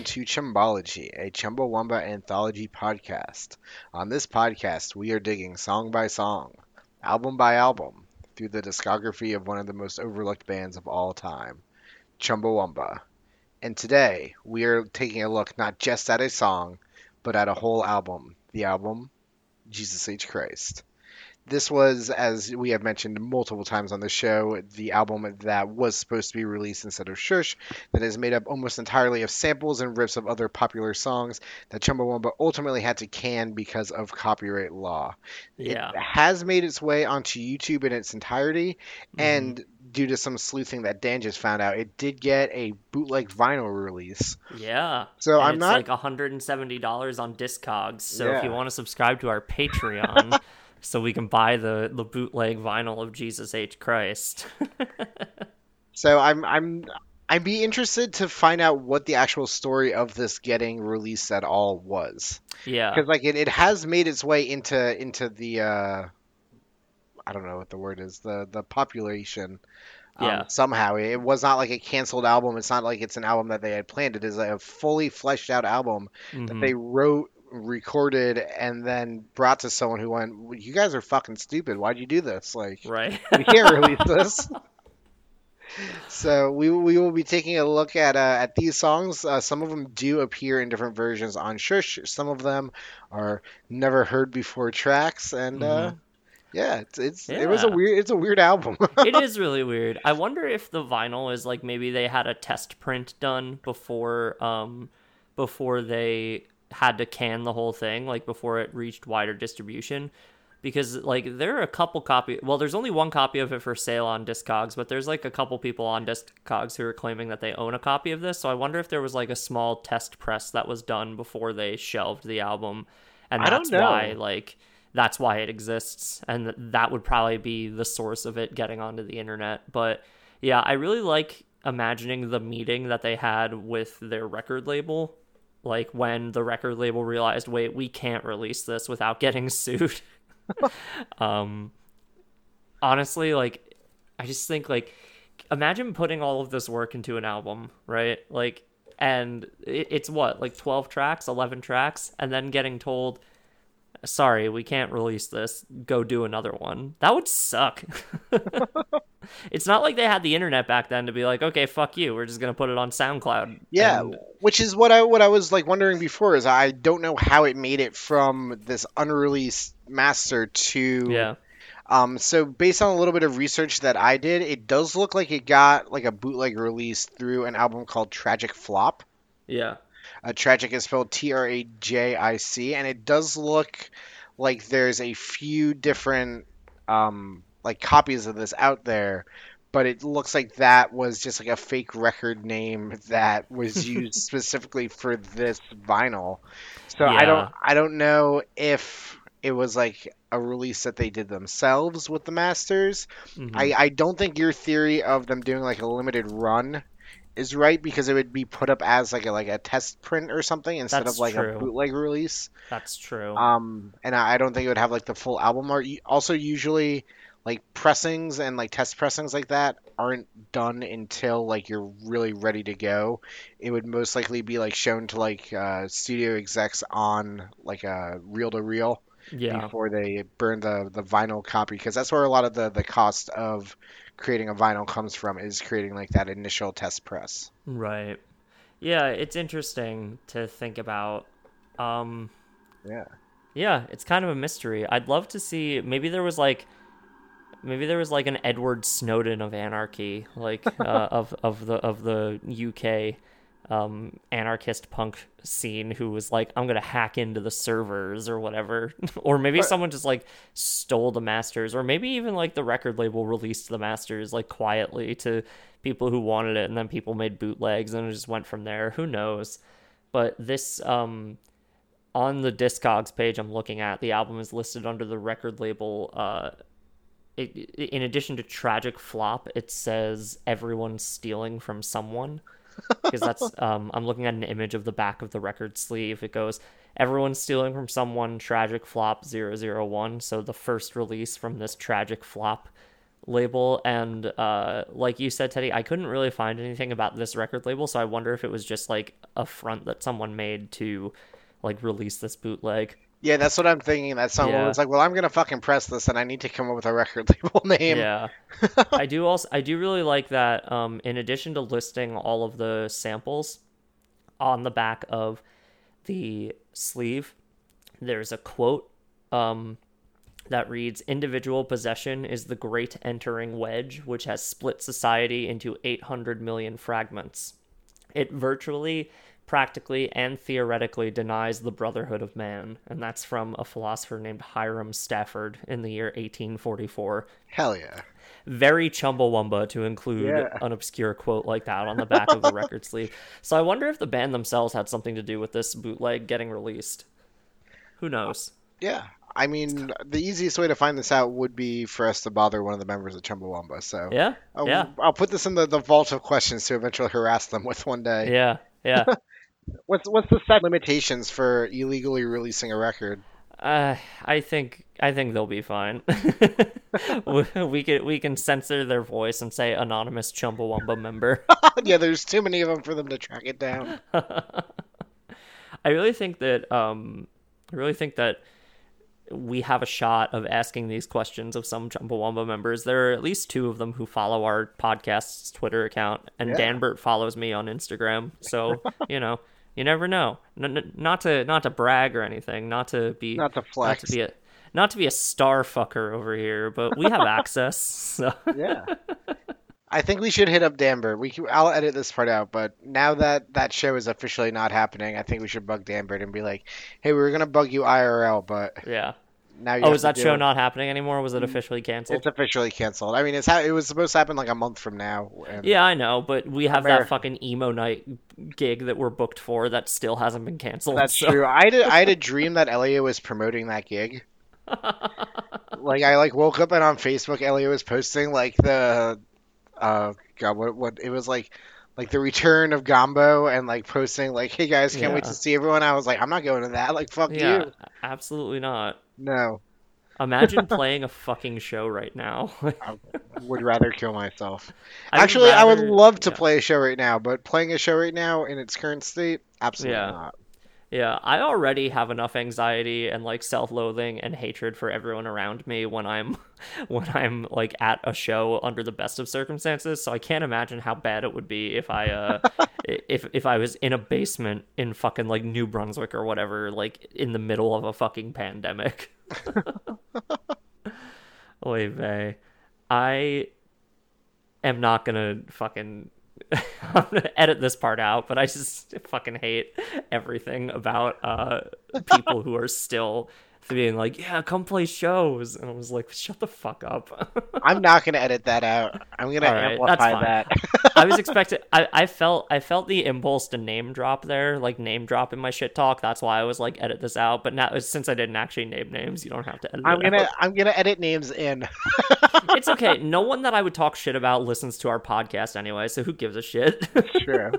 Welcome to Chumbology, a Chumbawamba anthology podcast. On this podcast, we are digging song by song, album by album, through the discography of one of the most overlooked bands of all time, Chumbawamba. And today, we are taking a look not just at a song, but at a whole album. The album, Jesus H. Christ. This was, as we have mentioned multiple times on the show, the album that was supposed to be released instead of Shush, that is made up almost entirely of samples and riffs of other popular songs that Chumbawamba ultimately had to can because of copyright law. Yeah. It has made its way onto YouTube in its entirety, Mm-hmm. and due to some sleuthing that Dan just found out, it did get a bootleg vinyl release. Yeah. So And I'm it's not like $170 on Discogs. So if you want to subscribe to our Patreon so we can buy the, the bootleg vinyl of Jesus H. Christ. So I'm I'm I'd be interested to find out what the actual story of this getting released at all was, yeah. because like it, it has made its way into into the uh, I don't know what the word is the the population. Um, Yeah. Somehow it was not like a canceled album. It's not like it's an album that they had planned. It is a fully fleshed out album that Mhm. they wrote, recorded, and then brought to someone who went, "Well, "You guys are fucking stupid. Why'd you do this? Like, Right. we can't release this. So we we will be taking a look at uh, at these songs. Uh, some of them do appear in different versions on Shush. Some of them are never heard before tracks, and uh, yeah, it's, it's it was a weird it's a weird album. it is really weird. I wonder if the vinyl is like maybe they had a test print done before um before they had to can the whole thing, like before it reached wider distribution. Because like there are a couple copy well, there's only one copy of it for sale on Discogs, but there's like a couple people on Discogs who are claiming that they own a copy of this. So I wonder if there was like a small test press that was done before they shelved the album. And that's why like that's why it exists and that would probably be the source of it getting onto the internet but yeah i really like imagining the meeting that they had with their record label like when the record label realized wait we can't release this without getting sued. Um honestly like i just think like imagine putting all of this work into an album right? Like and it, it's what like 12 tracks 11 tracks and then getting told sorry, we can't release this. Go do another one. That would suck. it's not like they had the internet back then to be like, okay, fuck you. We're just gonna put it on SoundCloud. yeah, And- which is what I what I was like wondering before is I don't know how it made it from this unreleased master to yeah. Um, so based on a little bit of research that I did, it does look like it got like a bootleg release through an album called Tragic Flop. Yeah. Uh, Tragic is spelled T R A J I C, and it does look like there's a few different um, like copies of this out there, but it looks like that was just like a fake record name that was used specifically for this vinyl. So I don't I don't know if it was like a release that they did themselves with the masters. Mhm. I, I don't think your theory of them doing like a limited run is right because it would be put up as like a like a test print or something instead That's of like true. a bootleg release. That's true. Um, and I I don't think it would have like the full album art. Also, usually like pressings and like test pressings like that aren't done until like you're really ready to go. It would most likely be like shown to like uh, studio execs on like a reel to reel yeah. before they burn the the vinyl copy because that's where a lot of the the cost of creating a vinyl comes from is creating like that initial test press. Right. Yeah, it's interesting to think about. Um Yeah. Yeah, it's kind of a mystery. I'd love to see maybe there was like maybe there was like an Edward Snowden of anarchy, like uh, of of the of the UK um anarchist punk scene who was like I'm to hack into the servers or whatever. or maybe But- someone just like stole the masters or maybe even like the record label released the masters like quietly to people who wanted it and then people made bootlegs and it just went from there. Who knows? But this um on the Discogs page I'm looking at, the album is listed under the record label. Uh, it, in addition to tragic flop, it says everyone's stealing from someone. Because that's um, I'm looking at an image of the back of the record sleeve. It goes everyone's stealing from someone. Tragic flop 001. So the first release from this tragic flop label and uh like you said Teddy I couldn't really find anything about this record label so I wonder if it was just like a front that someone made to like release this bootleg Yeah, that's what I'm thinking. That someone Yeah. was like, "Well, I'm gonna fucking press this, and I need to come up with a record label name." Yeah. I do also I do really like that um in addition to listing all of the samples on the back of the sleeve there's a quote um that reads individual possession is the great entering wedge which has split society into 800 million fragments. It virtually practically and theoretically denies the brotherhood of man and that's from a philosopher named Hiram Stafford in the year 1844 Hell yeah. very chumbawamba to include Yeah. an obscure quote like that on the back of the record sleeve. So I wonder if the band themselves had something to do with this bootleg getting released. Who knows? Yeah. I mean, the easiest way to find this out would be for us to bother one of the members of Chumbawamba. So Yeah, I'll, yeah, I'll put this in the, the vault of questions to eventually harass them with one day. yeah, yeah. What's what's the set limitations for illegally releasing a record? Uh, I think I think they'll be fine. we, we can we can censor their voice and say anonymous Chumbawamba member. yeah, there's too many of them for them to track it down. I really think that um, I really think that we have a shot of asking these questions of some Chumbawamba members. There are at least two of them who follow our podcast's Twitter account, and Yeah. Danbert follows me on Instagram. So you know, you never know. N- not to not to brag or anything, not to be Not to not flex. to be a not to be a star fucker over here, but we have access. So. Yeah. I think we should hit up Danbert. We can, I'll edit this part out, but now that that show is officially not happening, I think we should bug Danbert and be like, "Hey, we were gonna bug you IRL, but Yeah. Now you Oh, is that show it." not happening anymore? Was it officially canceled? It's officially canceled. I mean, it's ha- it was supposed to happen like a month from now. Yeah, I know, but we have Ameri- that fucking emo night gig that we're booked for that still hasn't been canceled. That's so- true. I had a, I had a dream that Elliot was promoting that gig. like I like woke up and on Facebook, Elliot was posting like the, uh, God, what what it was like, like the return of Gombo and like posting like, hey guys, can't wait to see everyone. I was like, I'm not going to that. Like, fuck Yeah, you. absolutely not. No, Imagine playing a fucking show right now. I would rather kill myself. I would Actually, I would love to yeah. play a show right now, but playing a show right now in its current state, absolutely Yeah. not. Yeah, I already have enough anxiety and like self-loathing and hatred for everyone around me when I'm when I'm like at a show under the best of circumstances. So I can't imagine how bad it would be if I uh if if I was in a basement in fucking like New Brunswick or whatever, like in the middle of a fucking pandemic. Oy vey. I am not gonna fucking I'm gonna edit this part out, but I just fucking hate everything about uh people who are still being like, yeah, come play shows, and I was like, shut the fuck up. I'm not gonna edit that out. I'm gonna right, amplify that. I was expecting. I, I felt I felt the impulse to name drop there, like name drop in my shit talk. That's why I was like, edit this out. But now, since I didn't actually name names, you don't have to edit. I'm gonna out. I'm gonna edit names in. It's okay. No one that I would talk shit about listens to our podcast anyway, so who gives a shit? True.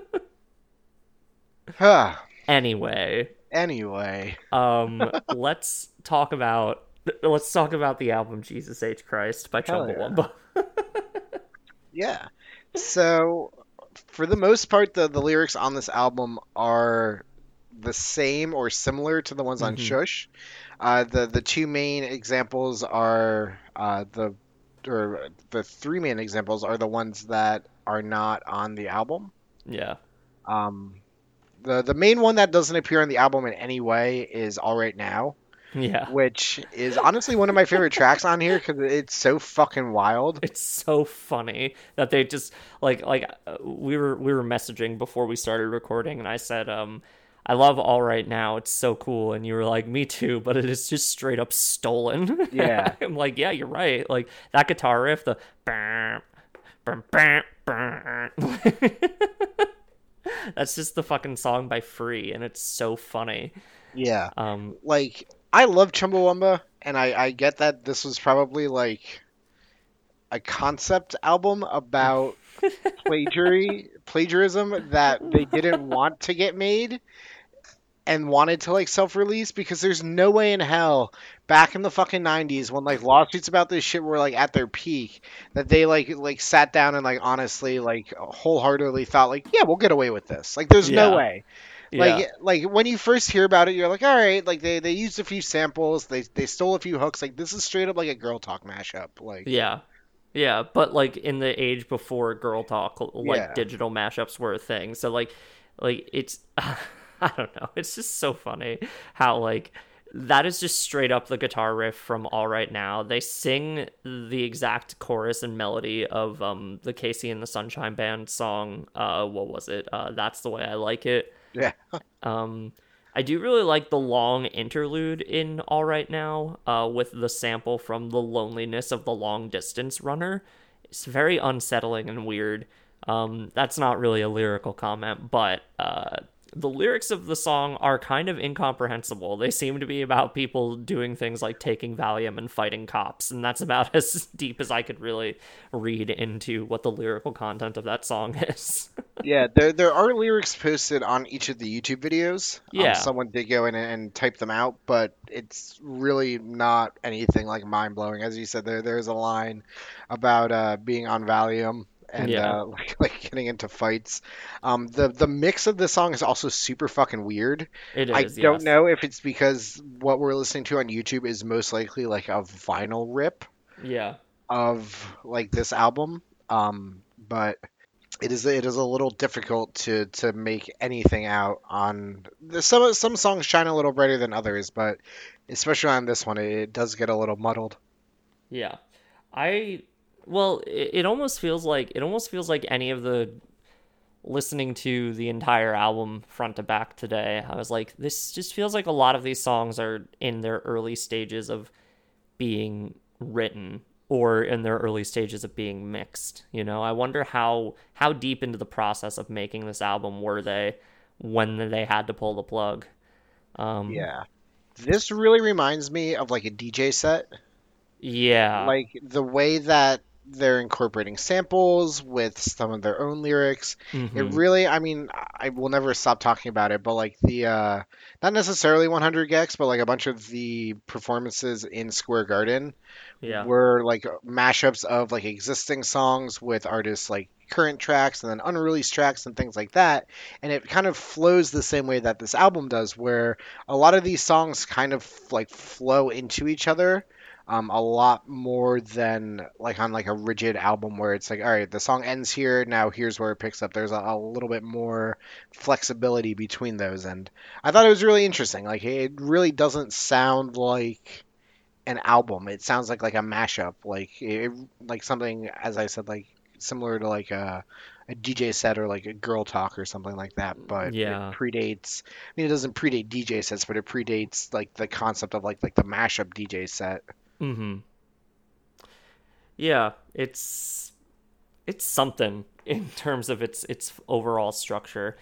Huh. anyway, anyway, um, let's talk about let's talk about the album Jesus H Christ by Hell yeah. Yeah. So, for the most part, the the lyrics on this album are the same or similar to the ones on Mhm. Shush. Uh, the the two main examples are uh, the or the three main examples are the ones that are not on the album. Yeah, Um, the the main one that doesn't appear on the album in any way is All Right Now, yeah. which is honestly one of my favorite tracks on here because it's so fucking wild. It's so funny that they just like like uh, we were we were messaging before we started recording, and I said, um, I love All Right Now. It's so cool, and you were like, me too, but it is just straight up stolen. Yeah. I'm like, yeah, you're right. Like that guitar riff, the. bam, bam, bam, bam. That's just the fucking song by Free, and it's so funny. Yeah, Um, like I love Chumbawamba, and I I get that this was probably like a concept album about plagiary plagiarism that they didn't want to get made. And wanted to like self-release because there's no way in hell back in the fucking 90s when like lawsuits about this shit were like at their peak that they like like sat down and like honestly like wholeheartedly thought like yeah we'll get away with this like there's no Yeah. way Yeah. like like when you first hear about it you're like all right like they they used a few samples they they stole a few hooks like this is straight up like a girl talk mashup like Yeah. Yeah, but like in the age before girl talk, like Yeah. digital mashups were a thing. So like like it's I don't know. It's just so funny how like that is just straight up the guitar riff from All Right Now. They sing the exact chorus and melody of um the KC and the Sunshine Band song. Uh what was it? Uh That's the way I like it. yeah Um, I do really like the long interlude in All Right Now, uh, with the sample from The Loneliness of the Long Distance Runner. It's very unsettling and weird. Um, that's not really a lyrical comment, but uh, the lyrics of the song are kind of incomprehensible. They seem to be about people doing things like taking Valium and fighting cops, and that's about as deep as I could really read into what the lyrical content of that song is. Yeah, there there are lyrics posted on each of the YouTube videos. Um, Yeah. someone did go in and, and type them out, but it's really not anything like mind blowing. As you said, there there's a line about uh, being on Valium and Yeah. uh, like, like getting into fights. Um, the the mix of the song is also super fucking weird. It is. I don't know if it's because what we're listening to on YouTube is most likely like a vinyl rip Yeah. of like this album. Um, but it is it is a little difficult to to make anything out on the, some some songs shine a little brighter than others, but especially on this one, it, it does get a little muddled. Yeah. I well, it, it almost feels like it almost feels like any of the listening to the entire album front to back today. I was like this just feels like a lot of these songs are in their early stages of being written or in their early stages of being mixed, you know? I wonder how how deep into the process of making this album were they when they had to pull the plug. Um Yeah, this really reminds me of like a DJ set, yeah. like the way that they're incorporating samples with some of their own lyrics. It Mhm. really, I mean, I will never stop talking about it, but like the, uh, not necessarily 100 gecs, but like a bunch of the performances in Square Garden yeah. were like mashups of like existing songs with artists like current tracks and then unreleased tracks and things like that. And it kind of flows the same way that this album does, where a lot of these songs kind of like flow into each other. Um, a lot more than like on like a rigid album where it's like all right the song ends here now here's where it picks up there's a, a little bit more flexibility between those and i thought it was really interesting like it really doesn't sound like an album. It sounds like like a mashup, like it, like something as I said, like similar to like a, a DJ set or like a girl talk or something like that. But Yeah. it predates. I mean, it doesn't predate DJ sets, but it predates like the concept of like like the mashup DJ set. Mm-hmm. Yeah, it's it's something in terms of its its overall structure.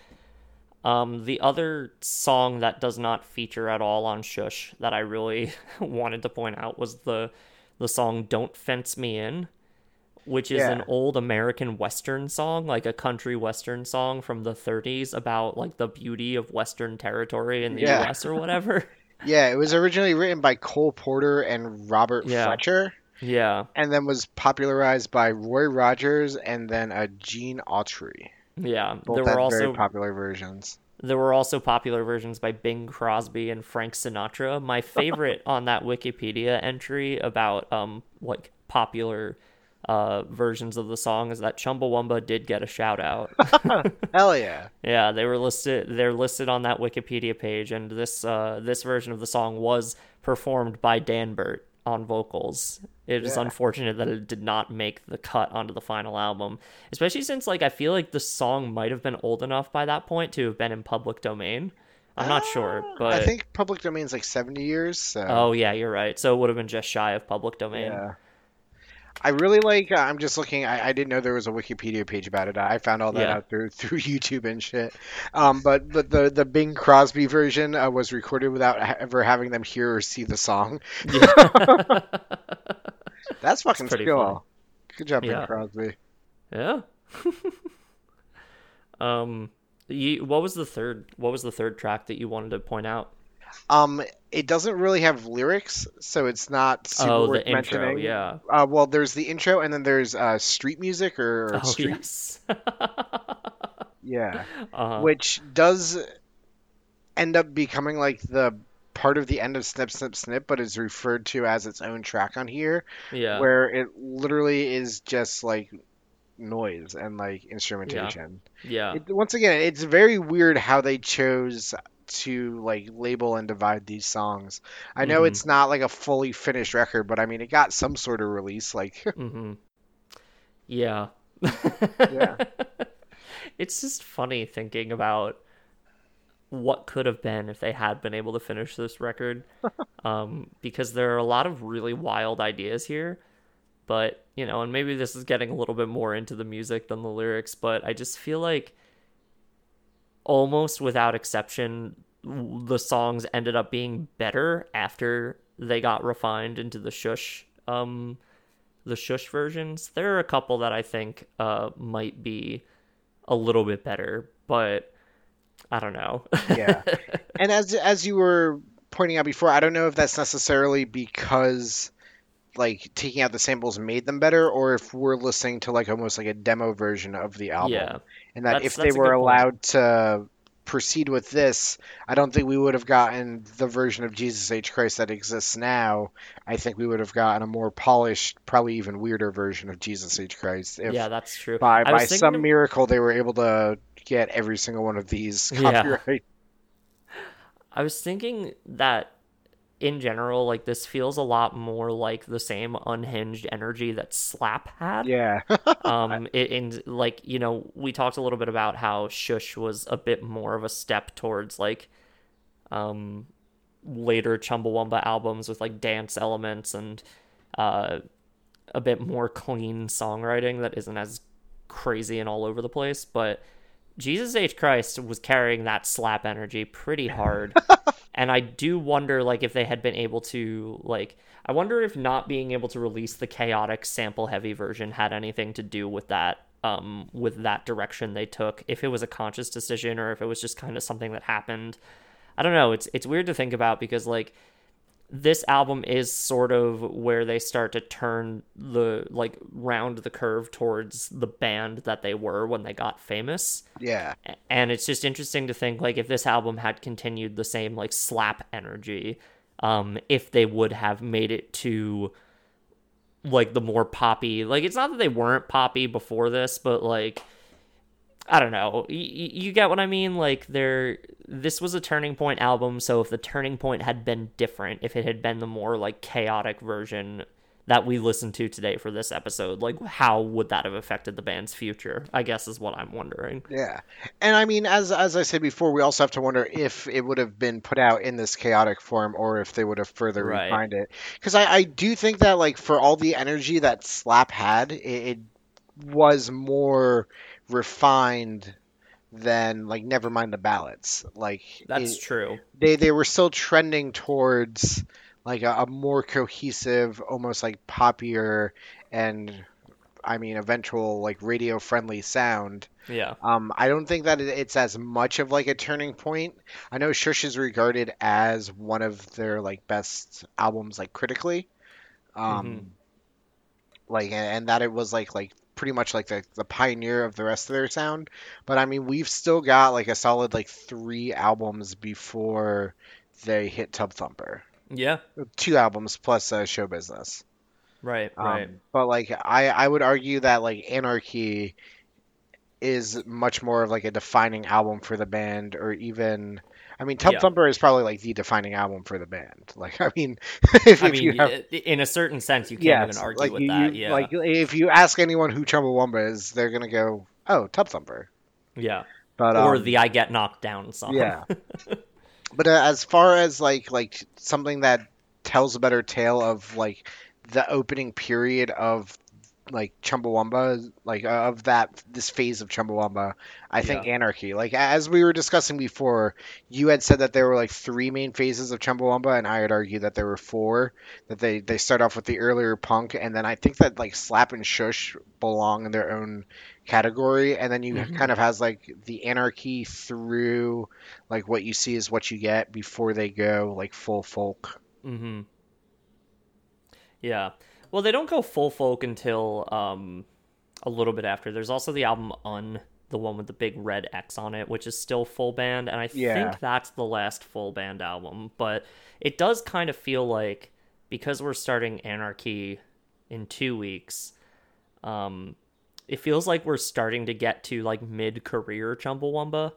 Um, the other song that does not feature at all on Shush that I really wanted to point out was the the song "Don't Fence Me In," which is an old American Western song, like a country Western song from the 30s about like the beauty of Western territory in the Yeah. U.S. or whatever. Yeah, it was originally written by Cole Porter and Robert Yeah. Fletcher, yeah, and then was popularized by Roy Rogers and then uh, Gene Autry. yeah. Both there were also very popular versions. There were also popular versions by Bing Crosby and Frank Sinatra. My favorite on that Wikipedia entry about um like popular uh versions of the song is that Chumbawamba did get a shout out. Hell yeah! yeah, they were listed they're listed on that Wikipedia page and this uh this version of the song was performed by Danbert on vocals. It is Yeah. unfortunate that it did not make the cut onto the final album, especially since like I feel like the song might have been old enough by that point to have been in public domain. I'm not sure, Ah, but I think public domain's like seventy years. So oh yeah, you're right. So it would have been just shy of public domain. Yeah. I really like. Uh, I'm just looking. I, I didn't know there was a Wikipedia page about it. I found all that Yeah. out through through YouTube and shit. Um, but but the the Bing Crosby version uh, was recorded without ha- ever having them hear or see the song. That's fucking skill. funny. Good job, Yeah. Bing Crosby. Yeah. um You, what was the third? What was the third track that you wanted to point out? Um, it doesn't really have lyrics, so it's not super oh, worth the intro. mentioning. Yeah. Uh, well, there's the intro, and then there's uh, street music or, or Oh street, yes. yeah, uh, which does end up becoming like the part of the end of Snip Snip Snip, but is referred to as its own track on here, yeah. where it literally is just like noise and like instrumentation. yeah. It, once again, it's very weird how they chose to like label and divide these songs. I know Mhm. it's not like a fully finished record, but I mean it got some sort of release. Like, Mm-hmm. Yeah. Yeah. it's just funny thinking about what could have been if they had been able to finish this record. um, because there are a lot of really wild ideas here. But, you know, and maybe this is getting a little bit more into the music than the lyrics, but I just feel like almost without exception, the songs ended up being better after they got refined into the shush um the shush versions. There are a couple that I think uh might be a little bit better, but I don't know. yeah. And as as you were pointing out before, I don't know if that's necessarily because like taking out the samples made them better, or if we're listening to like almost like a demo version of the album. yeah. and that That's- if they were good point. allowed to proceed with this, I don't think we would have gotten the version of Jesus H. Christ that exists now. I think we would have gotten a more polished, probably even weirder version of Jesus H. Christ. If yeah, that's true. by, by some of- miracle they were able to get every single one of these Yeah. copyright. I was thinking that in general, like this feels a lot more like the same unhinged energy that Slap had. Yeah. um it, and like you know we talked a little bit about how shush was a bit more of a step towards like um later chumbawamba albums with like dance elements and uh a bit more clean songwriting that isn't as crazy and all over the place but jesus h. Christ was carrying that slap energy pretty hard. And i do wonder like if they had been able to like i wonder if not being able to release the chaotic sample heavy version had anything to do with that um with that direction they took if it was a conscious decision or if it was just kind of something that happened. I don't know. It's it's weird to think about because like this album is sort of where they start to turn the like round the curve towards the band that they were when they got famous yeah. and it's just interesting to think like if this album had continued the same like slap energy um if they would have made it to like the more poppy like it's not that they weren't poppy before this but like i don't know y- you get what i mean like there this was a turning point album so if the turning point had been different if it had been the more like chaotic version that we listened to today for this episode like how would that have affected the band's future i guess is what i'm wondering Yeah. And I mean as as I said before, we also have to wonder if it would have been put out in this chaotic form or if they would have further Right. refined it. Because I, I do think that like for all the energy that Slap had, it, it was more refined than like never mind the ballots. Like That's it- true. they they were still trending towards like a, a more cohesive, almost like poppier and I mean eventual like radio friendly sound. Yeah. Um, I don't think that it's as much of like a turning point. I know Shush is regarded as one of their like best albums like critically. Um, Mhm. like and, and that it was like like pretty much like the, the pioneer of the rest of their sound. But I mean, we've still got like a solid like three albums before they hit Tub Thumper. Yeah. Two albums plus uh, Show Business. Right. Um, Right. But like I, I would argue that like Anarchy is much more of like a defining album for the band, or even I mean Tub Yeah. Thumper is probably like the defining album for the band. Like I mean, if, I if mean, you have, in a certain sense, you can't yes, even argue like with you, that. you- Yeah. like if you ask anyone who Chumbawamba is, they're gonna go, oh Tub Thumper. yeah. But or um, the I Get Knocked Down song. yeah. but uh, as far as like like something that tells a better tale of like the opening period of like Chumbawamba, like uh, of that this phase of Chumbawamba, I think Yeah. Anarchy. Like as we were discussing before, you had said that there were like three main phases of Chumbawamba, and I would argue that there were four. That they they start off with the earlier punk, and then I think that like Slap and Shush belong in their own category, and then you Mhm. kind of has like the Anarchy through like what you see is what you get before they go like full folk. Mm-hmm. Yeah. Well, they don't go full folk until um a little bit after. There's also the album Un, the one with the big red X on it, which is still full band, and I Yeah. think that's the last full band album. But it does kind of feel like because we're starting Anarchy in two weeks, um, it feels like we're starting to get to like mid-career Chumbawamba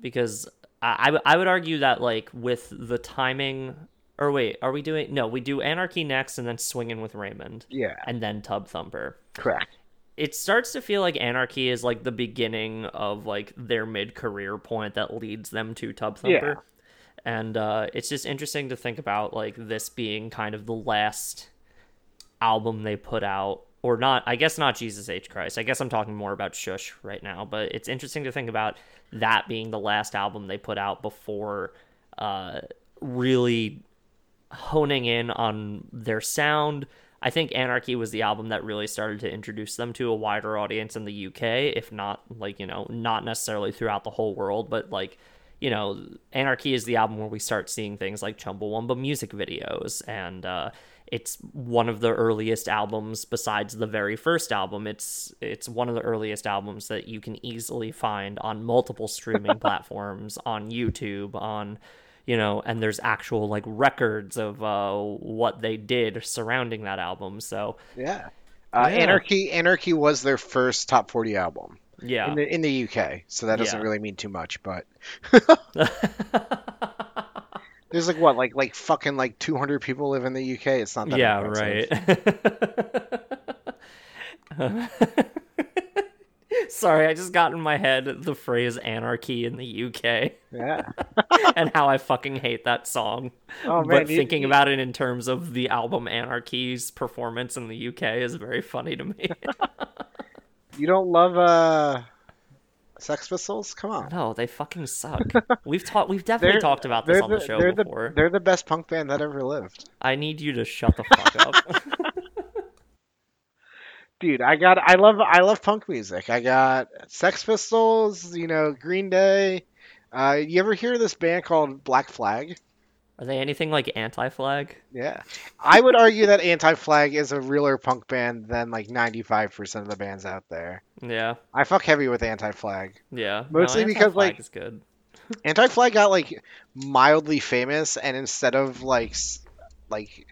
because I, I w- I would argue that like with the timing or wait are we doing no we do anarchy next and then swinging with raymond. Yeah, and then tub thumper. Correct. it starts to feel like anarchy is like the beginning of like their mid-career point that leads them to tub thumper. And uh, it's just interesting to think about like this being kind of the last album they put out. Or not i guess not jesus h. Christ. I guess i'm talking more about shush right now but it's interesting to think about that being the last album they put out before uh, really honing in on their sound i think anarchy was the album that really started to introduce them to a wider audience in the uk if not like you know not necessarily throughout the whole world but like you know, Anarchy is the album where we start seeing things like Chumbawamba music videos, and uh, it's one of the earliest albums besides the very first album. It's it's one of the earliest albums that you can easily find on multiple streaming platforms, on YouTube, on you know, and there's actual like records of uh, what they did surrounding that album. So Yeah. Uh, Yeah. Anarchy Anarchy was their first top 40 album yeah, in the in the UK, so that doesn't Yeah. really mean too much, but there's like what like like fucking like 200 people live in the UK. It's not that yeah, impressive. right. Sorry, I just got in my head the phrase anarchy in the UK Yeah. and how I fucking hate that song. Oh man, but thinking you- about it in terms of the album Anarchy's performance in the UK is very funny to me. you don't love uh Sex Pistols? Come on. no, they fucking suck. We've talked we've definitely They're- talked about this on the, the, show they're before. the they're the best punk band that ever lived. I need you to shut the fuck up. Dude, I got I love I love punk music. I got Sex Pistols, you know, Green Day. Uh, you ever hear this band called Black Flag? Are they anything like Anti-Flag? Yeah. I would argue that Anti Flag is a realer punk band than like 95% of the bands out there. Yeah, I fuck heavy with Anti Flag. yeah. Mostly because, Anti-Flag like- is good. Anti Flag got like mildly famous, and instead of like, like,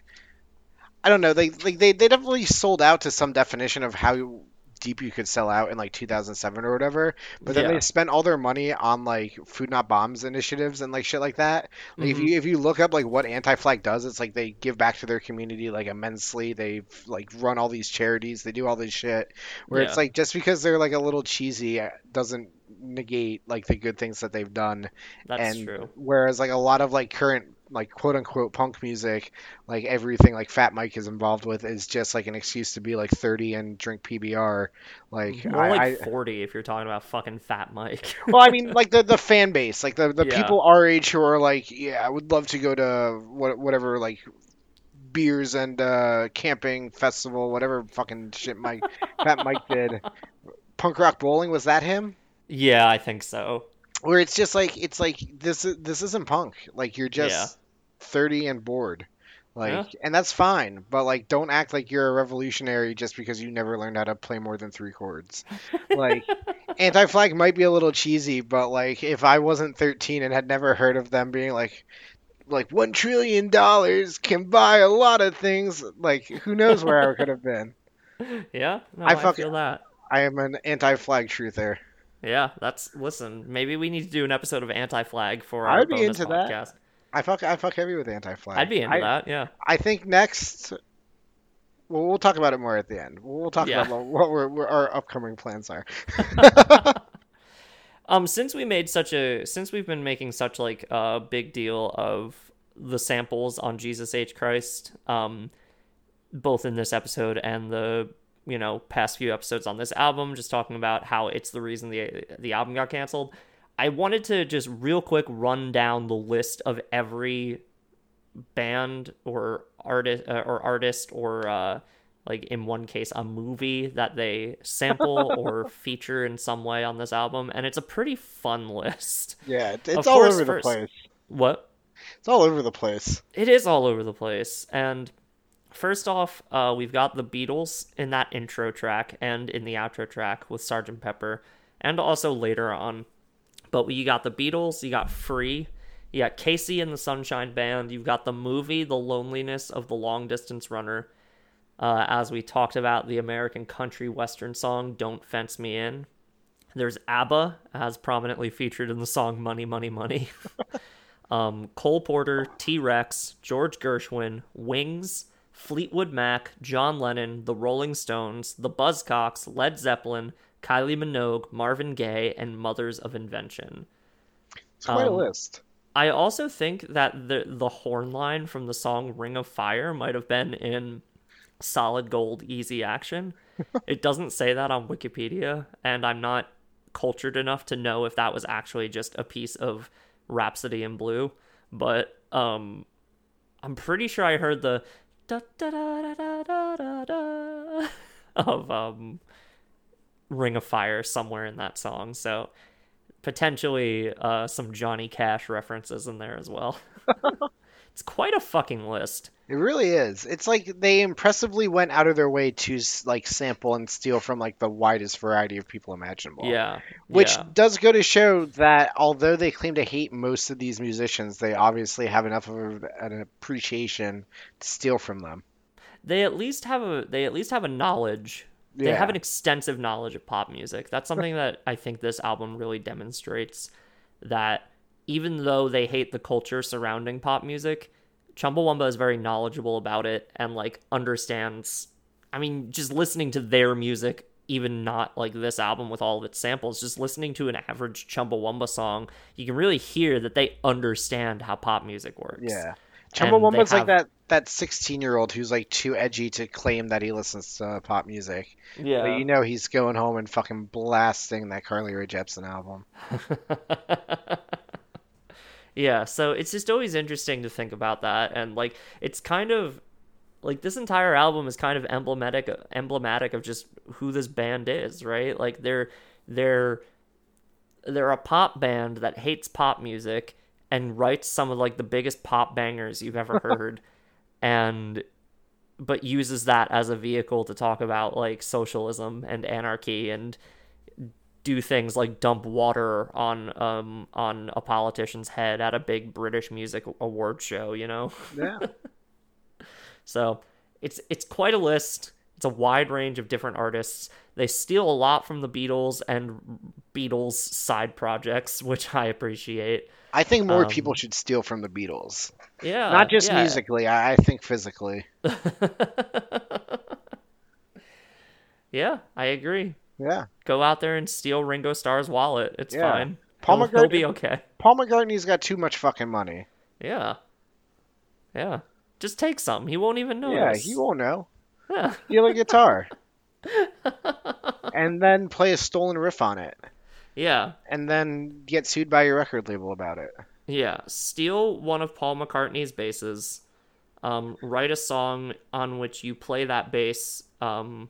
I don't know, they like they, they definitely sold out to some definition of how deep you could sell out in like 2007 or whatever. But then Yeah. they spent all their money on like food not bombs initiatives and like shit like that. Like if Mhm. you if you look up like what Anti Flag does, it's like they give back to their community like immensely. They like run all these charities. They do all this shit. Where it's like just because they're like a little cheesy uh, doesn't negate like the good things that they've done. That's and true. whereas like a lot of like current like quote unquote punk music, like everything like Fat Mike is involved with is just like an excuse to be like 30 and drink PBR. Like More I, like I 40 if you're talking about fucking Fat Mike. well, I mean, like the the fan base, like the the Yeah. people our age who are like, yeah, I would love to go to what whatever like beers and uh, camping festival, whatever fucking shit Mike Fat Mike did. Punk rock bowling was that him? yeah, I think so. Where it's just like it's like this is this isn't punk. Like you're just Yeah. 30 and bored. Like Yeah. and that's fine, but like don't act like you're a revolutionary just because you never learned how to play more than 3 chords. Like Anti-Flag might be a little cheesy, but like if I wasn't 13 and had never heard of them being like like 1 trillion dollars can buy a lot of things, like who knows where I could have been. Yeah, no, I I, feel that. I am an anti-flag truther. Yeah, that's listen. Maybe we need to do an episode of Anti-Flag for I our would be into that. podcast. I fuck I fuck heavy with anti-flag. I'd be into I, that. Yeah. I think next. Well, we'll talk about it more at the end. We'll talk Yeah. about what we're, what our upcoming plans are. Um, since we made such a since we've been making such like a big deal of the samples on Jesus H Christ, um, both in this episode and the you know, past few episodes on this album, just talking about how it's the reason the the album got canceled. I wanted to just real quick run down the list of every band or artist uh, or artist or uh, like in one case a movie that they sample or feature in some way on this album, and it's a pretty fun list. Yeah, it's Of all course, over the first- place. What? It's all over the place. It is all over the place. And first off, uh, we've got the Beatles in that intro track and in the outro track with Sgt. Pepper, and also later on. But you got the Beatles, you got Free, you got KC and the Sunshine Band, you've got the movie The Loneliness of the Long Distance Runner. Uh, as we talked about, the American country western song Don't Fence Me In. There's ABBA, as prominently featured in the song Money, Money, Money. um, Cole Porter, T Rex, George Gershwin, Wings, Fleetwood Mac, John Lennon, The Rolling Stones, The Buzzcocks, Led Zeppelin, Kylie Minogue, Marvin Gaye, and Mothers of Invention. It's quite a Um, list. I also think that the the horn line from the song Ring of Fire might have been in Solid Gold Easy Action. it doesn't say that on Wikipedia, and I'm not cultured enough to know if that was actually just a piece of Rhapsody in Blue, but um I'm pretty sure I heard the da da da da da da da of um Ring of Fire somewhere in that song. So potentially uh, some Johnny Cash references in there as well. it's quite a fucking list. It really is. It's like they impressively went out of their way to like sample and steal from like the widest variety of people imaginable. yeah. Which yeah. does go to show that although they claim to hate most of these musicians, they obviously have enough of an appreciation to steal from them. they at least have a they at least have a knowledge. They Yeah. have an extensive knowledge of pop music. That's something that I think this album really demonstrates that even though they hate the culture surrounding pop music, Chumbawamba is very knowledgeable about it and like understands I mean, just listening to their music, even not like this album with all of its samples, just listening to an average Chumbawamba song, you can really hear that they understand how pop music works. Yeah. Chumbawamba's they like have- that that 16 year old who's like too edgy to claim that he listens to pop music. Yeah. But you know he's going home and fucking blasting that Carly Rae Jepsen album. yeah, so it's just always interesting to think about that and like it's kind of like this entire album is kind of emblematic emblematic of just who this band is, right? Like they're they're they're a pop band that hates pop music and writes some of like the biggest pop bangers you've ever heard and but uses that as a vehicle to talk about like socialism and anarchy and do things like dump water on um on a politician's head at a big British music award show, you know. Yeah. So it's it's quite a list. It's a wide range of different artists. They steal a lot from the Beatles and Beatles side projects, which I appreciate. I think more Um, people should steal from the Beatles. Yeah, Not just yeah. musically, I, I think physically. yeah, I agree. Yeah. Go out there and steal Ringo Starr's wallet. It's Yeah. fine. Paul he'll, he'll McCartney- be okay. Paul McCartney's got too much fucking money. Yeah, yeah. Just take some. He won't even know. Yeah, he won't know. Yeah. Steal a guitar. and then play a stolen riff on it. Yeah. And then get sued by your record label about it. Yeah, steal one of Paul McCartney's basses, um, write a song on which you play that bass um,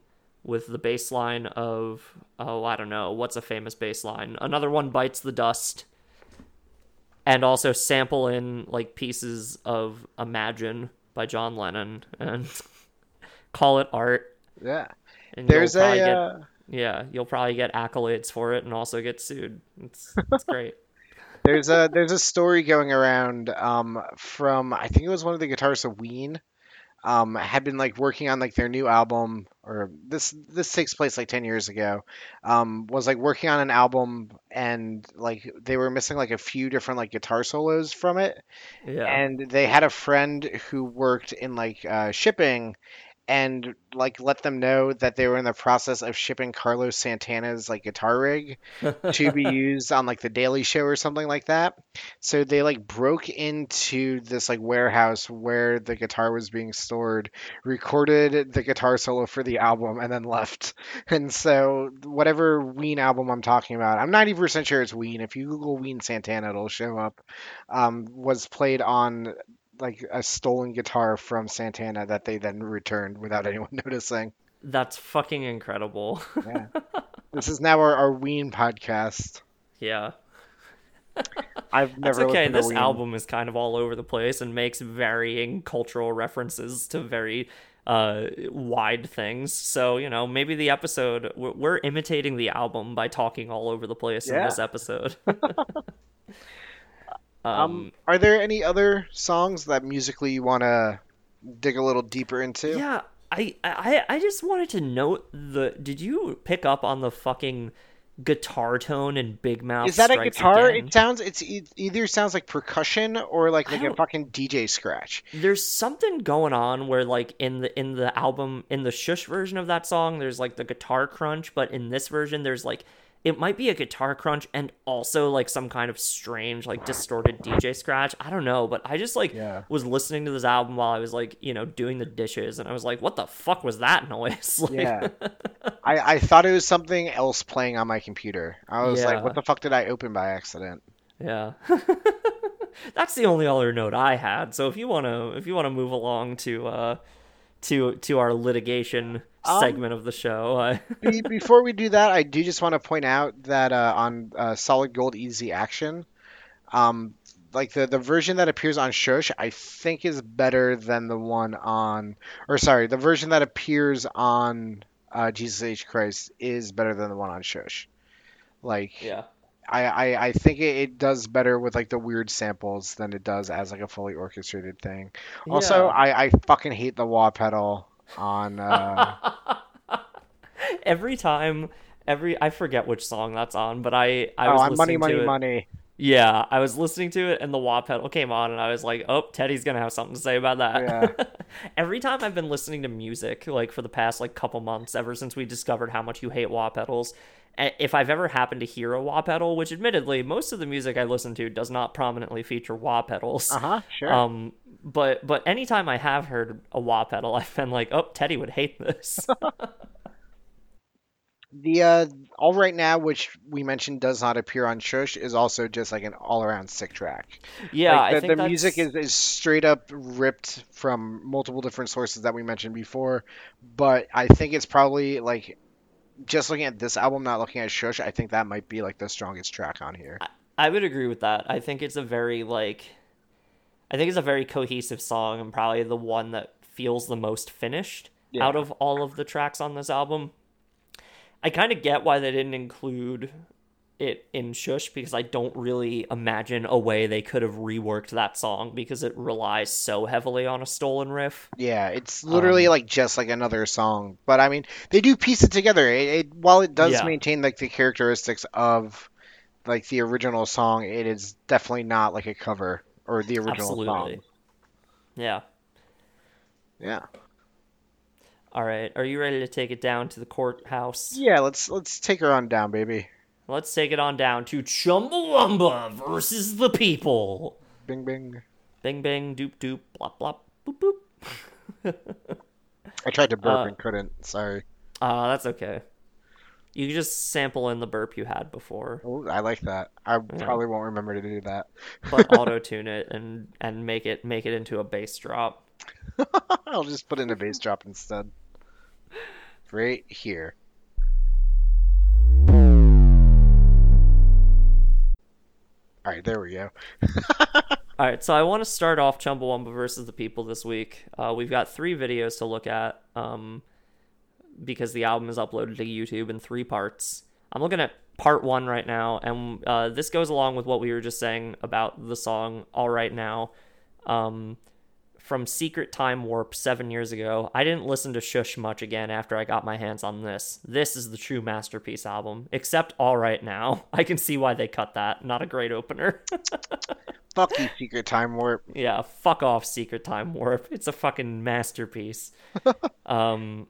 with the bass line of, oh, I don't know, what's a famous bass line? Another one bites the dust. And also sample in like pieces of Imagine by John Lennon and call it art. Yeah. And There's a get, uh, yeah, you'll probably get accolades for it and also get sued. It's it's great. there's a there's a story going around um from I think it was one of the guitarists of Ween um had been like working on like their new album or this this takes place like 10 years ago um was like working on an album and like they were missing like a few different like guitar solos from it Yeah. and they had a friend who worked in like uh, shipping and like let them know that they were in the process of shipping Carlos Santana's like guitar rig to be used on like the Daily Show or something like that. So they like broke into this like warehouse where the guitar was being stored, recorded the guitar solo for the album, and then left. And so whatever Ween album I'm talking about, I'm 90% sure it's Ween. If you Google Ween Santana, it'll show up. Um, was played on like a stolen guitar from Santana that they then returned without anyone noticing. That's fucking incredible. Yeah. this is now our, our Ween podcast. yeah. I've That's never okay. This album is kind of all over the place and makes varying cultural references to very uh wide things. So, you know, maybe the episode we're, we're imitating the album by talking all over the place in this episode. Um, Um, are there any other songs that musically you want to dig a little deeper into? yeah, I, I I just wanted to note the did you pick up on the fucking guitar tone in Big Mouth Is that a guitar? Again? It sounds. It's e- either sounds like percussion or like like a fucking DJ scratch. there's something going on where like in the in the album in the shush version of that song there's like the guitar crunch but in this version there's like it might be a guitar crunch and also like some kind of strange like distorted dj scratch i don't know but i just like Yeah. was listening to this album while i was like you know doing the dishes and i was like what the fuck was that noise like, Yeah. I, I thought it was something else playing on my computer. I was Yeah. like, what the fuck did I open by accident? Yeah. That's the only other note I had. So if you want to if you want to move along to uh to to our litigation Um, segment of the show, Be, before we do that, I do just want to point out that uh, on uh, Solid Gold Easy Action, um, like the, the version that appears on Shush, I think is better than the one on, or sorry, the version that appears on uh, Jesus H Christ is better than the one on Shush. Like, yeah. I, I, I think it, it does better with like the weird samples than it does as like a fully orchestrated thing. Also, Yeah. I, I fucking hate the wah pedal on. Uh, every time every I forget which song that's on, but I I oh, was on money, listening money, it. money. Yeah, I was listening to it and the wah pedal came on and I was like, "Oh, Teddy's to have something to say about that." Yeah. Every time I've been listening to music like for the past like couple months ever since we discovered how much you hate wah pedals, if I've ever happened to hear a wah pedal, which admittedly most of the music I listen to does not prominently feature wah pedals. Uh huh. Sure. Um but but anytime I have heard a wah pedal, I've been like, "Oh, Teddy would hate this." The uh, All Right Now, which we mentioned does not appear on Shush, is also just like an all around sick track. yeah, Like, I the, think the music is, is straight up ripped from multiple different sources that we mentioned before, but I think it's probably like just looking at this album, not looking at Shush, I think that might be like the strongest track on here. I would agree with that. I think it's a very like I think it's a very cohesive song and probably the one that feels the most finished Yeah. out of all of the tracks on this album. I kind of get why they didn't include it in Shush because I don't really imagine a way they could have reworked that song because it relies so heavily on a stolen riff. Yeah, it's literally Um, like just like another song, but I mean, they do piece it together. It, it while it does Yeah. maintain like the characteristics of like the original song, it is definitely not like a cover or the original Absolutely. song. Yeah. Yeah. All right. Are you ready to take it down to the courthouse? Yeah, let's let's take her on down, baby. Let's take it on down to Chumbawamba versus the people. Bing bing. Bing bing doop doop blop blop boop boop. I tried to burp Uh, and couldn't. Sorry. Uh, that's okay. You can just sample in the burp you had before, Oh, I like that. I probably won't remember to do that. but auto tune it and and make it make it into a bass drop. I'll just put in a bass drop instead. Right here. All right, there we go. All right, so I want to start off Chumbawamba versus the People this week. Uh, we've got three videos to look at um, because the album is uploaded to YouTube in three parts. I'm looking at part one right now, and uh, this goes along with what we were just saying about the song All Right Now um, from Secret Time Warp seven years ago. I didn't listen to Shush much again after I got my hands on this. This is the true masterpiece album, except All Right Now. I can see why they cut that. Not a great opener. Fuck you, Secret Time Warp. Yeah, fuck off, Secret Time Warp. It's a fucking masterpiece. um,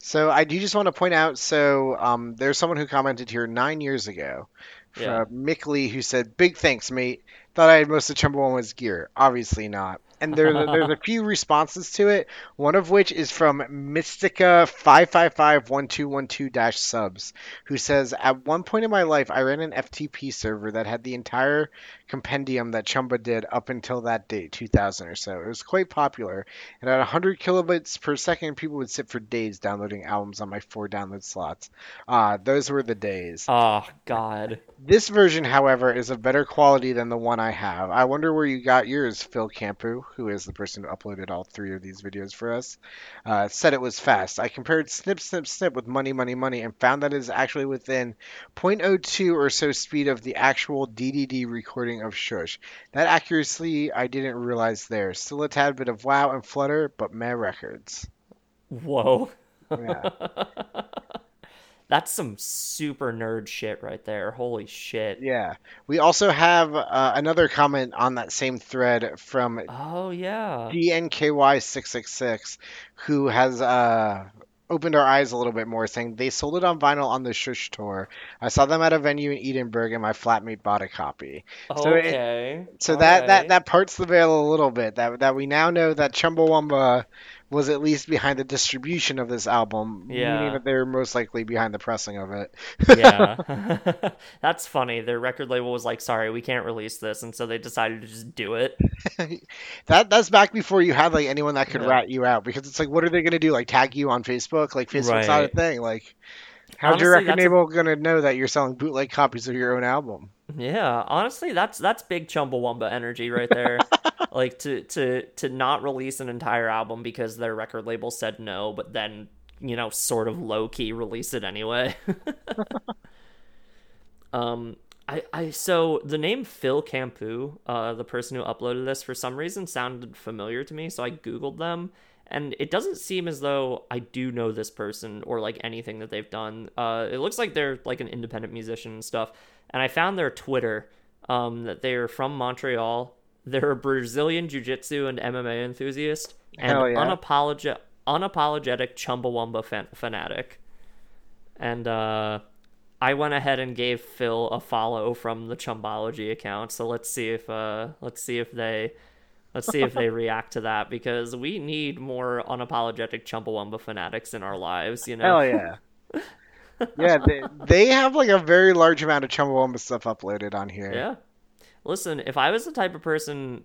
So I do just want to point out. So um, there's someone who commented here nine years ago, Yeah. from Mick Lee, who said, "Big thanks, mate. Thought I had most of Chumbawamba's gear. Obviously not." And there's a, there's a few responses to it. One of which is from Mystica five five five one two one two dash subs, who says, "At one point in my life, I ran an FTP server that had the entire compendium that Chumba did up until that date, 2000 or so. It was quite popular, and at 100 kilobits per second, people would sit for days downloading albums on my four download slots. Ah, those were the days. oh god. This version, however, is of better quality than the one I have. I wonder where you got yours, Phil Campu, who is the person who uploaded all three of these videos for us. Uh, said it was fast. I compared Snip Snip Snip with Money Money Money and found that it is actually within 0.02 or so speed of the actual DDD recording of Shush. That accuracy I didn't realize there. Still a tad bit of wow and flutter, but meh records. Whoa. Yeah. That's some super nerd shit right there. Holy shit. Yeah. We also have uh, another comment on that same thread from Oh yeah. DNKY666, who has uh, opened our eyes a little bit more, saying they sold it on vinyl on the Shush tour. I saw them at a venue in Edinburgh, and my flatmate bought a copy. So it- Okay. So that, that that parts the veil a little bit. That that we now know that Chumbawamba was at least behind the distribution of this album, Yeah. meaning that they were most likely behind the pressing of it. yeah. That's funny. Their record label was like, sorry, we can't release this. And so they decided to just do it. That that's back before you had like anyone that could Yeah. rat you out because it's like, what are they gonna do? Like tag you on Facebook? Like Facebook's not a thing. Like, how's your record that's a- label gonna know that you're selling bootleg copies of your own album? Yeah. Honestly, that's that's big Chumbawamba energy right there. like to to to not release an entire album because their record label said no, but then, you know, sort of low key release it anyway. um I, I so the name Phil Campu, uh, the person who uploaded this, for some reason sounded familiar to me, so I googled them, and it doesn't seem as though I do know this person or like anything that they've done. Uh, it looks like they're like an independent musician and stuff, and I found their Twitter, um, that they are from Montreal. They're a Brazilian jiu-jitsu and MMA enthusiast, and yeah. unapologetic, unapologetic Chumbawamba fan- fanatic, and uh. I went ahead and gave Phil a follow from the Chumbology account. So let's see if uh let's see if they let's see if they react to that because we need more unapologetic Chumbawamba fanatics in our lives, you know. Hell yeah. yeah, they, they have like a very large amount of Chumbawamba stuff uploaded on here. Yeah. Listen, if I was the type of person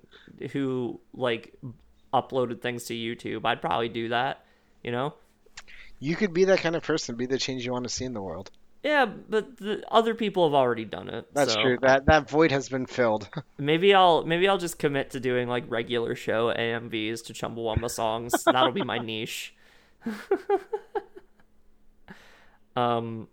who like uploaded things to YouTube, I'd probably do that, you know? You could be that kind of person, be the change you want to see in the world. Yeah, but the other people have already done it. That's so true. That that void has been filled. Maybe I'll maybe I'll just commit to doing like regular show AMVs to Chumbawamba songs. That'll be my niche. um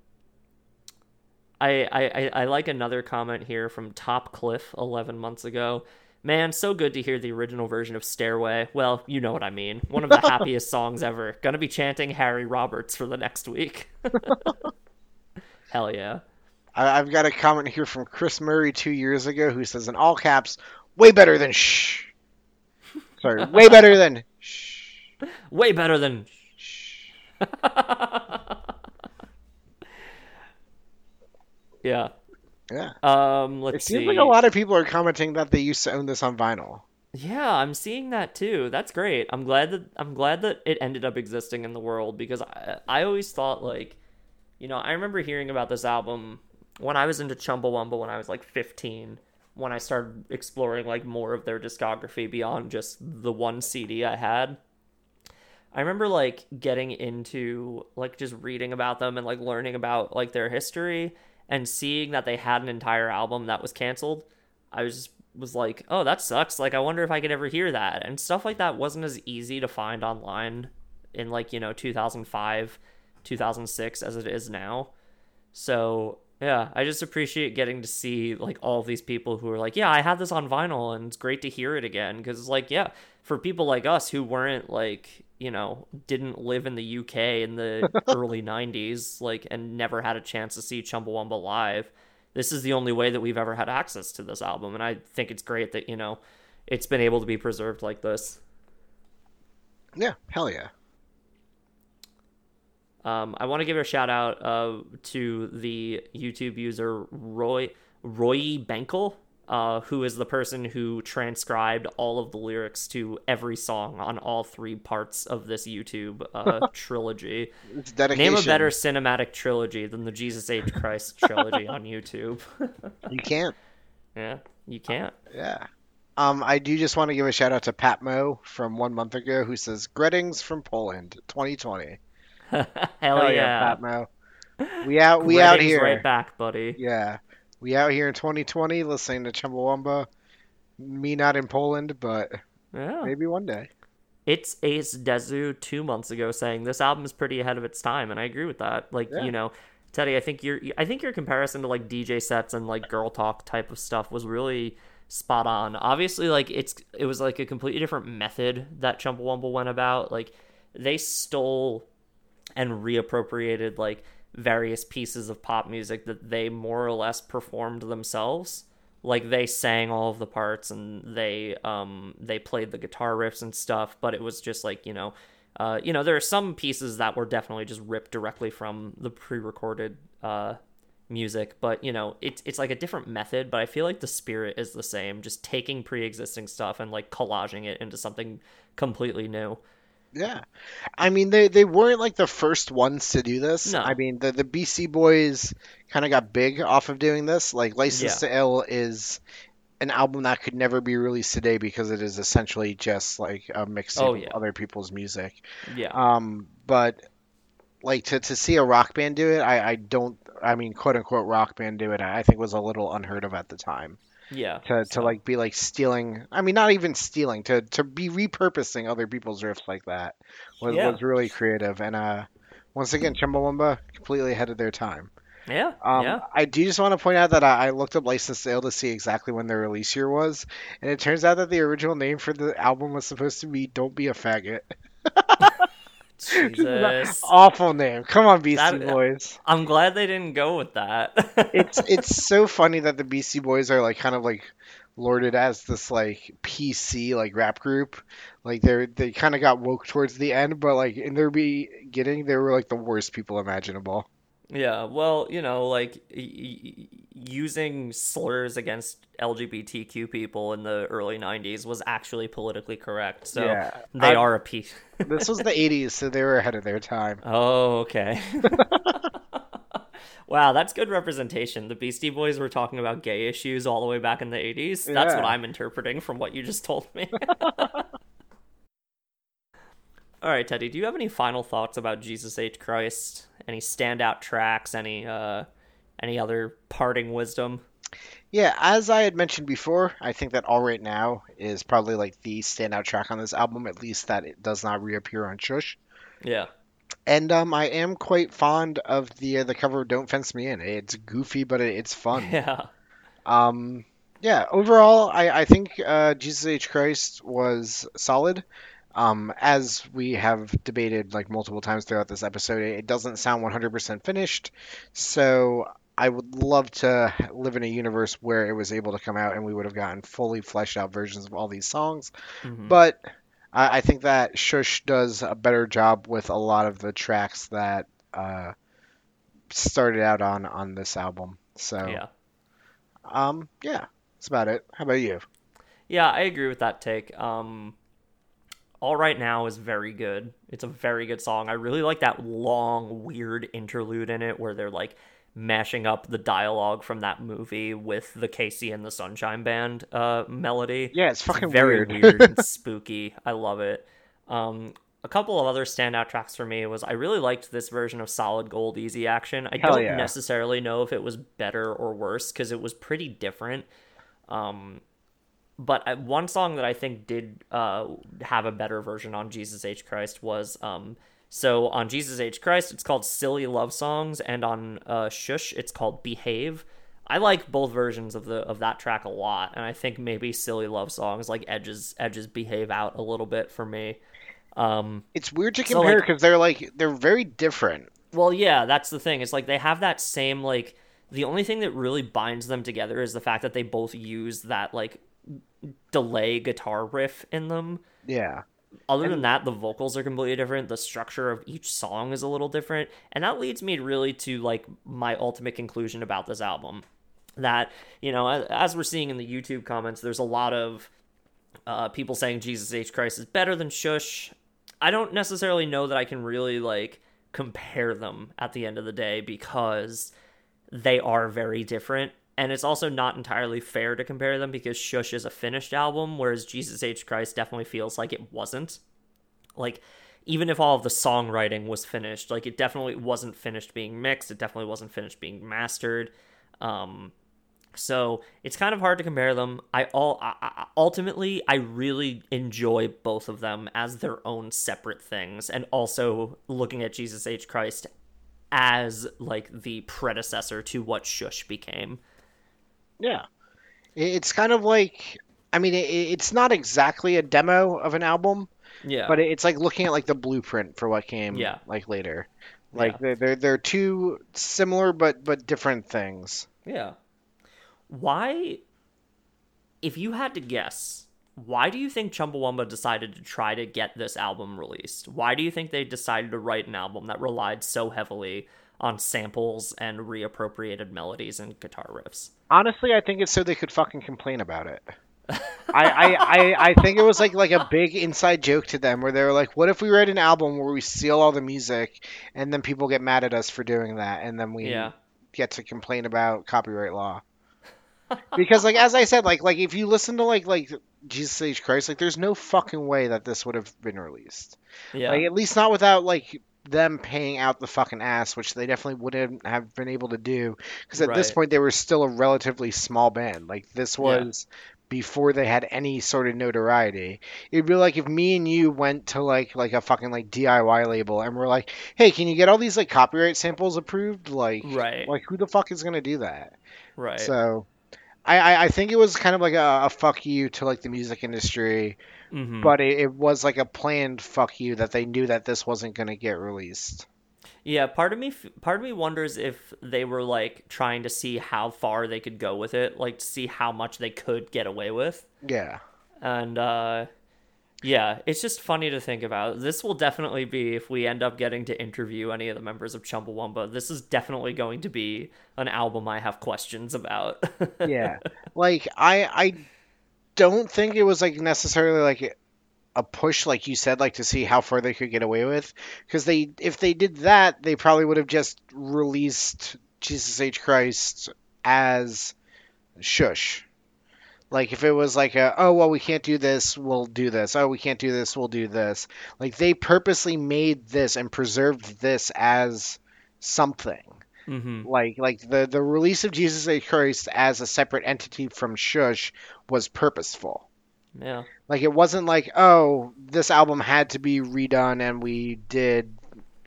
I, I, I- like another comment here from Top Cliff 11 months ago. Man, so good to hear the original version of Stairway. Well, you know what I mean. One of the happiest songs ever. Gonna be chanting Harry Roberts for the next week. Hell yeah. I, I've got a comment here from Chris Murray two years ago who says in all caps, "Way better than shh." Sorry, way better than shh. Way better than Yeah. Yeah. Um, It let's seems see. like a lot of people are commenting that they used to own this on vinyl. Yeah, I'm seeing that too. That's great. I'm glad that I'm glad that it ended up existing in the world because I I always thought like, you know, I remember hearing about this album when I was into Chumbawamba when I was like 15. When I started exploring like more of their discography beyond just the one CD I had. I remember like getting into like just reading about them and like learning about like their history and seeing that they had an entire album that was canceled. I was was like, "Oh, that sucks. Like I wonder if I could ever hear that." And stuff like that wasn't as easy to find online in like, you know, 2005, 2006 as it is now. So, yeah, I just appreciate getting to see like all of these people who are like, "Yeah, I had this on vinyl and it's great to hear it again." Cuz it's like, yeah, for people like us who weren't like, you know, didn't live in the UK in the early 90s like and never had a chance to see Chumbawamba live, this is the only way that we've ever had access to this album, and I think it's great that you know it's been able to be preserved like this. Yeah, hell yeah. Um, I want to give a shout out uh, to the YouTube user Roy Roy Benkel, uh, who is the person who transcribed all of the lyrics to every song on all three parts of this YouTube uh, trilogy. Name a better cinematic trilogy than the Jesus H Christ trilogy on YouTube. You can't. yeah, you can't. Yeah. Um, I do just want to give a shout out to Patmo from one month ago who says, Greetings from Poland, 2020. Hell, Hell yeah. Patmo. We out, we out here. right back, buddy. Yeah. We out here in 2020 listening to Chumbawamba. Me not in Poland, but Yeah. maybe one day. It's Ace Dezu two months ago saying this album is pretty ahead of its time, and I agree with that. Like Yeah. you know, Teddy, I think your I think your comparison to like DJ sets and like girl talk type of stuff was really spot on. Obviously, like it's it was like a completely different method that Chumbawamba went about. Like they stole and reappropriated like various pieces of pop music that they more or less performed themselves. Like they sang all of the parts and they um they played the guitar riffs and stuff but it was just like you know uh you know there are some pieces that were definitely just ripped directly from the pre-recorded uh music but you know it's it's like a different method but i feel like the spirit is the same just taking pre-existing stuff and like collaging it into something completely new Yeah. I mean, they, they weren't like the first ones to do this. No. I mean, the, the Beastie Boys kind of got big off of doing this. Like, License to Ill is an album that could never be released today because it is essentially just like a mix Oh, of yeah. other people's music. yeah Um, but like to, to see a rock band do it, I, I don't. I mean, quote unquote rock band do it. I think was a little unheard of at the time. Yeah To, to like be like stealing. I mean, not even stealing. To to be repurposing other people's riffs like that was, Yeah. was really creative. And uh, once again, Chumbawamba completely ahead of their time. yeah Um, yeah I do just want to point out that I, I looked up License Ill to see exactly when their release year was, and it turns out that the original name for the album was supposed to be "Don't Be a Faggot." jesus Awful name. Come on, Beastie That- Boys. i'm glad they didn't go with that It's it's so funny that the Beastie Boys are like kind of like lorded as this like PC like rap group. Like they're they kind of got woke towards the end, but like in their beginning they were like the worst people imaginable. Yeah, well, you know, like y- y- using slurs against LGBTQ people in the early 90s was actually politically correct. So Yeah, they I- are a piece. This was the 80s, so they were ahead of their time. oh, okay. wow, that's good representation. The Beastie Boys were talking about gay issues all the way back in the 80s. That's what I'm interpreting from what you just told me. all right, Teddy, do you have any final thoughts about Jesus H. Christ? Any standout tracks? Any uh any other parting wisdom? Yeah, as I had mentioned before, I think that All Right Now is probably like the standout track on this album, at least that it does not reappear on Shush. Yeah. And um, I am quite fond of the uh, the cover of Don't Fence Me In. It's goofy, but it, it's fun. Yeah. Um, yeah, overall, I, I think uh, Jesus H. Christ was solid. Um, as we have debated like multiple times throughout this episode, it doesn't sound 100% finished. So I would love to live in a universe where it was able to come out and we would have gotten fully fleshed out versions of all these songs. Mhm. But I, I think that Shush does a better job with a lot of the tracks that uh, started out on on this album. So Yeah. um, yeah, that's about it. How about you? Yeah, I agree with that take. Um All Right Now is very good. It's a very good song. I really like that long, weird interlude in it where they're like mashing up the dialogue from that movie with the KC and the Sunshine Band uh, melody. Yeah, it's fucking very weird. weird and spooky. I love it. Um, a couple of other standout tracks for me was I really liked this version of Solid Gold Easy Action. I Hell don't yeah. necessarily know if it was better or worse because it was pretty different. Um, but one song that I think did uh, have a better version on Jesus H Christ was um, so on Jesus H Christ it's called Silly Love Songs and on uh, Shush it's called Behave. I like both versions of the of that track a lot, and I think maybe Silly Love Songs like edges edges Behave out a little bit for me. Um, It's weird to So, compare like- because they're like they're very different. well, yeah, that's the thing. It's like they have that same like the only thing that really binds them together is the fact that they both use that like delay guitar riff in them. Yeah. Other than that, the vocals are completely different. The structure of each song is a little different. And that leads me really to like my ultimate conclusion about this album. That, you know, as, as we're seeing in the YouTube comments, there's a lot of uh, people saying Jesus H. Christ is better than Shush. I don't necessarily know that I can really like compare them at the end of the day because they are very different. And it's also not entirely fair to compare them because Shush is a finished album, whereas Jesus H. Christ definitely feels like it wasn't. Like, even if all of the songwriting was finished, like, it definitely wasn't finished being mixed, it definitely wasn't finished being mastered. Um, so it's kind of hard to compare them. I all I, ultimately I really enjoy both of them as their own separate things, and also looking at Jesus H Christ as like the predecessor to what Shush became. Yeah. It's kind of like I mean it's not exactly a demo of an album, Yeah, but it's like looking at like the blueprint for what came Yeah. like later. Like Yeah. they're, they're they're two similar but but different things. yeah. Why, if you had to guess, why do you think Chumbawamba decided to try to get this album released? Why do you think they decided to write an album that relied so heavily on samples and reappropriated melodies and guitar riffs? Honestly, I think it's so they could fucking complain about it. I, I, I, I think it was like like a big inside joke to them where they were like, what if we write an album where we steal all the music and then people get mad at us for doing that and then we Yeah. get to complain about copyright law. because like as I said, like like if you listen to like like Jesus H Christ, like there's no fucking way that this would have been released. Yeah. Like at least not without like them paying out the fucking ass, which they definitely wouldn't have been able to do because at this point they were still a relatively small band. Like this Yeah. was before they had any sort of notoriety. It'd be like if me and you went to like like a fucking like DIY label and we're like, "Hey, can you get all these like copyright samples approved?" Like Right. like who the fuck is going to do that? right. So I, I, I think it was kind of like a, a fuck you to like the music industry, hmm but it, it was like a planned fuck you that they knew that this wasn't going to get released. Yeah, part of me part of me wonders if they were like trying to see how far they could go with it, like to see how much they could get away with. Yeah. And uh yeah, it's just funny to think about. This will definitely be if we end up getting to interview any of the members of Chumbawamba, this is definitely going to be an album I have questions about. Yeah. like I I don't think it was like necessarily like a push like you said like to see how far they could get away with because they if they did that they probably would have just released Jesus H Christ as shush like if it was like a oh well we can't do this we'll do this oh we can't do this we'll do this like they purposely made this and preserved this as something hmm like like the the release of Jesus Christ as a separate entity from Shush was purposeful. Yeah. Like it wasn't like oh this album had to be redone and we did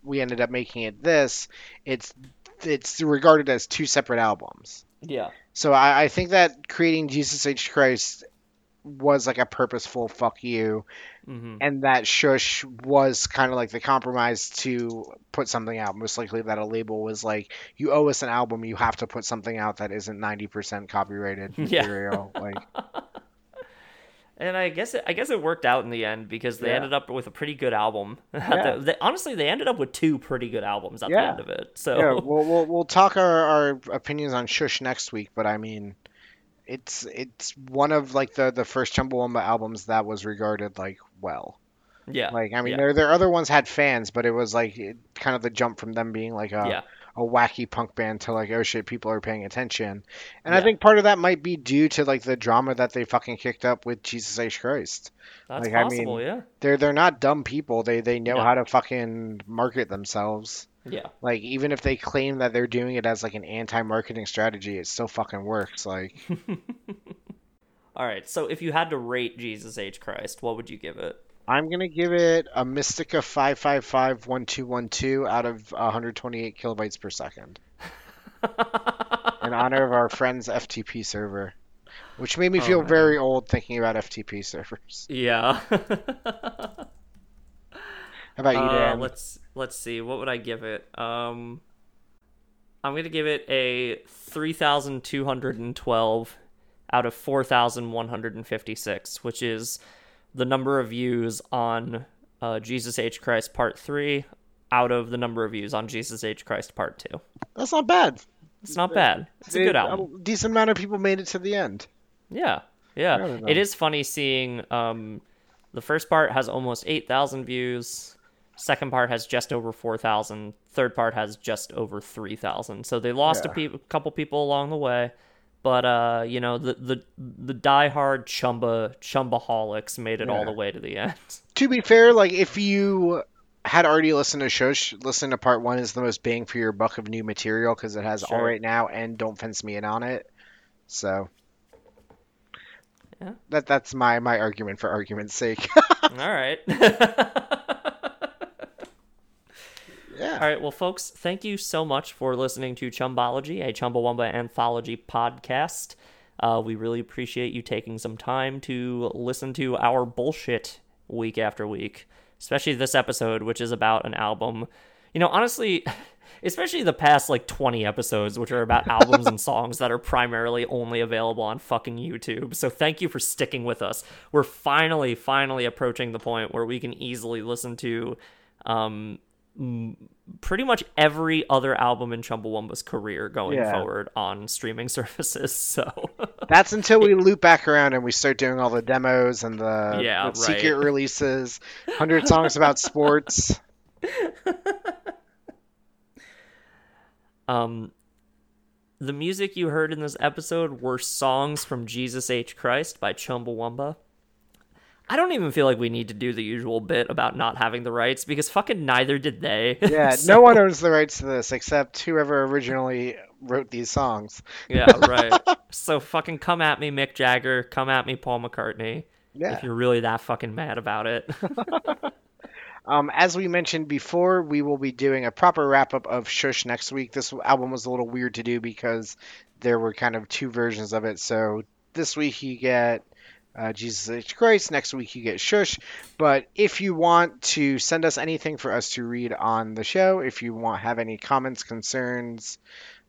we ended up making it this. It's it's regarded as two separate albums. Yeah. So I, I think that creating Jesus H Christ was like a purposeful fuck you, hmm and that Shush was kind of like the compromise to put something out. Most likely that a label was like, you owe us an album, you have to put something out that isn't ninety percent copyrighted Yeah. material. like, And I guess it, I guess it worked out in the end because they Yeah. ended up with a pretty good album. Yeah. the- they- honestly, they ended up with two pretty good albums at the end of it. So yeah, we'll, we'll we'll talk our, our opinions on Shush next week, but I mean, it's it's one of like the the first Chumbawamba albums that was regarded like well. yeah, Like I mean, yeah. there there other ones had fans, but it was like it, kind of the jump from them being like a yeah, a wacky punk band to like oh shit people are paying attention and i think part of that might be due to like the drama that they fucking kicked up with jesus h christ that's like, I possible. mean- yeah, they're they're not dumb people they they know No. how to fucking market themselves yeah. like even if they claim that they're doing it as like an anti-marketing strategy it still fucking works like All right. So if you had to rate Jesus H Christ, what would you give it? I'm gonna give it a mystica 5551212 out of 128 kilobytes per second in honor of our friend's ftp server which made me Oh, feel man. very old thinking about ftp servers yeah. How about you, Uh, Dan? let's let's see. What would I give it? Um, I'm going to give it a 3,212 out of 4,156, which is the number of views on uh, Jesus H. Christ Part 3 out of the number of views on Jesus H. Christ Part 2. That's not bad. It's not bad. It's a good album. A decent amount of people made it to the end. Yeah, yeah. It is funny seeing um, the first part has almost 8,000 views. Second part has just over 4,000. Third part has just over 3,000. So they lost Yeah. a, pe- a couple people along the way. But uh, you know, the the the diehard chumba chumbaholics made it all the way to the end. To be fair, like if you had already listened to Shush, listen to part one is the most bang for your buck of new material because it has Sure. All Right Now and Don't Fence Me In on it. So Yeah. that that's my my argument for argument's sake. all right. All right, well, folks, thank you so much for listening to Chumbology, a Chumbawamba anthology podcast. Uh, we really appreciate you taking some time to listen to our bullshit week after week, especially this episode, which is about an album. You know, honestly, especially the past like 20 episodes, which are about albums and songs that are primarily only available on fucking YouTube. So thank you for sticking with us. We're finally, finally approaching the point where we can easily listen to um, pretty much every other album in Chumbawamba's career going Yeah. forward on streaming services. So That's until we loop back around and we start doing all the demos and the, Yeah, the secret releases, hundred songs about sports. Um, the music you heard in this episode were songs from Jesus H. Christ by Chumbawamba. I don't even feel like we need to do the usual bit about not having the rights because fucking neither did they. Yeah, So- no one owns the rights to this except whoever originally wrote these songs. Yeah, right. so fucking come at me, Mick Jagger. Come at me, Paul McCartney. Yeah. If you're really that fucking mad about it. Um, as we mentioned before, we will be doing a proper wrap up of Shush next week. This album was a little weird to do because there were kind of two versions of it. So this week you get uh, Jesus H. Christ, next week you get Shush. But if you want to send us anything for us to read on the show, if you want have any comments, concerns,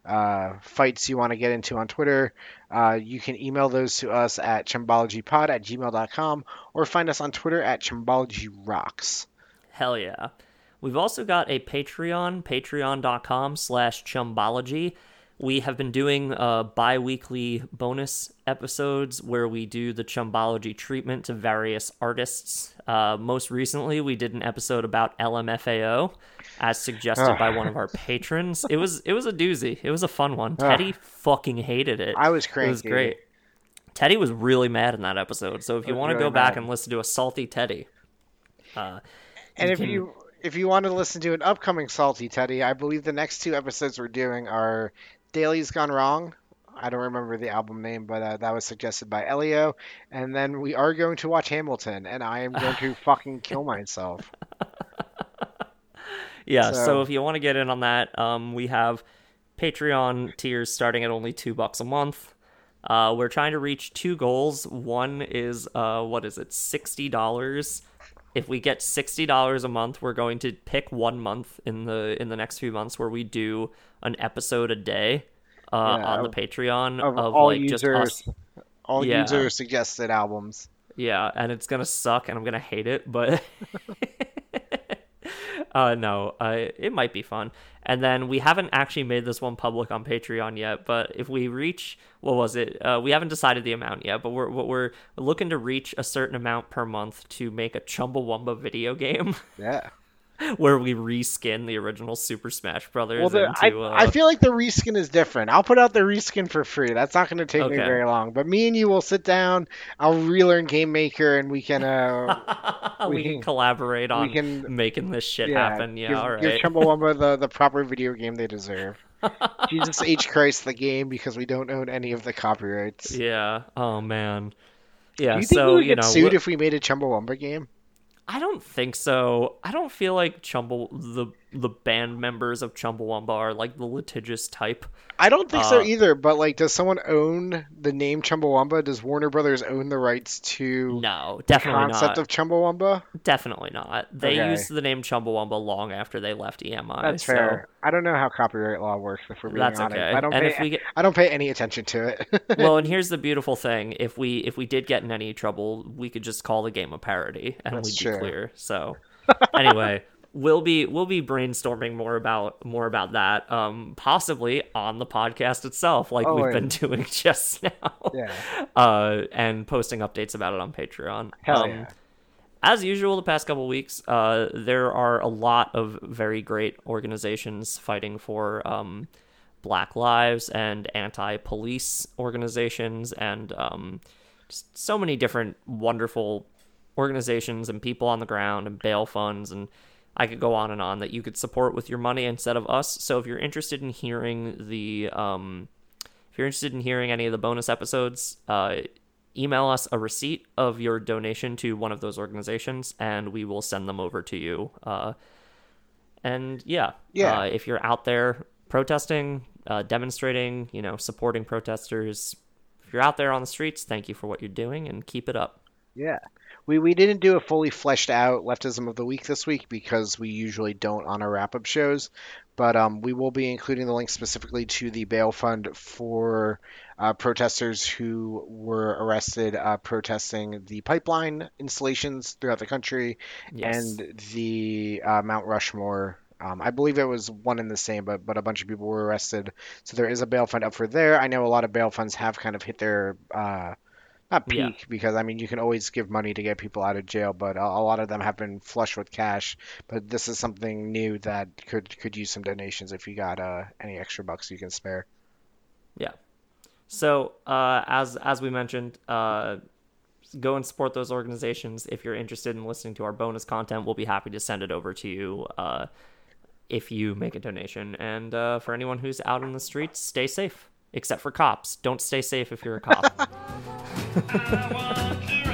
uh, fights you want to get into on Twitter, uh, you can email those to us at chumbologypod at gmail.com or find us on Twitter at chumbologyrocks. Hell yeah. We've also got a Patreon, patreon.com slash chumbology. We have been doing uh, bi weekly bonus episodes where we do the chumbology treatment to various artists. Uh, most recently, we did an episode about LMFAO, as suggested by one of our patrons. It was it was a doozy. It was a fun one. Teddy fucking hated it. I was crazy. It was great. Teddy was really mad in that episode. So if you want to really go back mad. and listen to a salty Teddy, uh, And You if can- you if you want to listen to an upcoming Salty Teddy, I believe the next two episodes we're doing are Daily's Gone Wrong. I don't remember the album name, but uh, that was suggested by Elio. And then we are going to watch Hamilton, and I am going to fucking kill myself. Yeah, so, So- if you want to get in on that, um, we have Patreon tiers starting at only two bucks a month. Uh, we're trying to reach two goals. One is uh, what is it, sixty dollars. If we get sixty dollars a month, we're going to pick one month in the in the next few months where we do an episode a day uh, Yeah, on the Patreon Of, of, all like just users, us. all Yeah. user suggested albums. Yeah, and it's gonna suck, and I'm gonna hate it, but uh, no, uh, it might be fun. And then we haven't actually made this one public on Patreon yet, but if we reach, what was it? Uh, we haven't decided the amount yet, but we're what we're looking to reach a certain amount per month to make a Chumbawamba video game Yeah. where we reskin the original Super Smash Brothers Well, the, into. I, uh, I feel like the reskin is different. I'll put out the reskin for free. That's not going to take me very long. But me and you will sit down. I'll relearn Game Maker, and we can uh, we, we can collaborate on can- making this shit yeah, happen. Yeah, give, all give. Chumbawamba the, the proper video game they deserve. Jesus H Christ the game because we don't own any of the copyrights. Yeah. Oh man. Yeah. Do you think so we would you get know, sued if we made a Chumbawamba game? I don't think so. I don't feel like Chumble the the band members of Chumbawamba are like the litigious type. I don't think so Uh, either. But like, does someone own the name Chumbawamba? Does Warner Brothers own the rights to No, the definitely concept not. of Chumbawamba? Definitely not. They Okay. used the name Chumbawamba long after they left EMI. That's so fair. I don't know how copyright law works. If we're being That's honest, okay. I don't and pay. if we get I don't pay any attention to it. well, and here's the beautiful thing: if we if we did get in any trouble, we could just call the game a parody, and That's we'd true. be clear. So, anyway, we'll be we'll be brainstorming more about more about that, um, possibly on the podcast itself, like Oh, we've been doing just now, yeah. uh, and posting updates about it on Patreon. Hell Um, yeah. as usual the past couple weeks uh, there are a lot of very great organizations fighting for um, black lives and anti-police organizations and um, just so many different wonderful organizations and people on the ground and bail funds and I could go on and on that you could support with your money instead of us. So if you're interested in hearing the um, if you're interested in hearing any of the bonus episodes, uh, email us a receipt of your donation to one of those organizations, and we will send them over to you. Uh, and yeah, Yeah. Uh, if you're out there protesting, uh, demonstrating, you know, supporting protesters, if you're out there on the streets, thank you for what you're doing, and keep it up. Yeah. We, we didn't do a fully fleshed out leftism of the week this week because we usually don't on our wrap up shows. But um, we will be including the link specifically to the bail fund for uh, protesters who were arrested uh, protesting the pipeline installations throughout the country Yes. and the uh, Mount Rushmore. Um, I believe it was one and the same, but but a bunch of people were arrested. So there is a bail fund up for there. I know a lot of bail funds have kind of hit their uh, not peak Yeah. because I mean you can always give money to get people out of jail, but a, a lot of them have been flush with cash. But this is something new that could could use some donations if you got uh, any extra bucks you can spare. Yeah. So uh, as as we mentioned, uh, go and support those organizations. If you're interested in listening to our bonus content, we'll be happy to send it over to you uh, if you make a donation. And uh, for anyone who's out in the streets, stay safe. Except for cops, don't stay safe if you're a cop. I wanna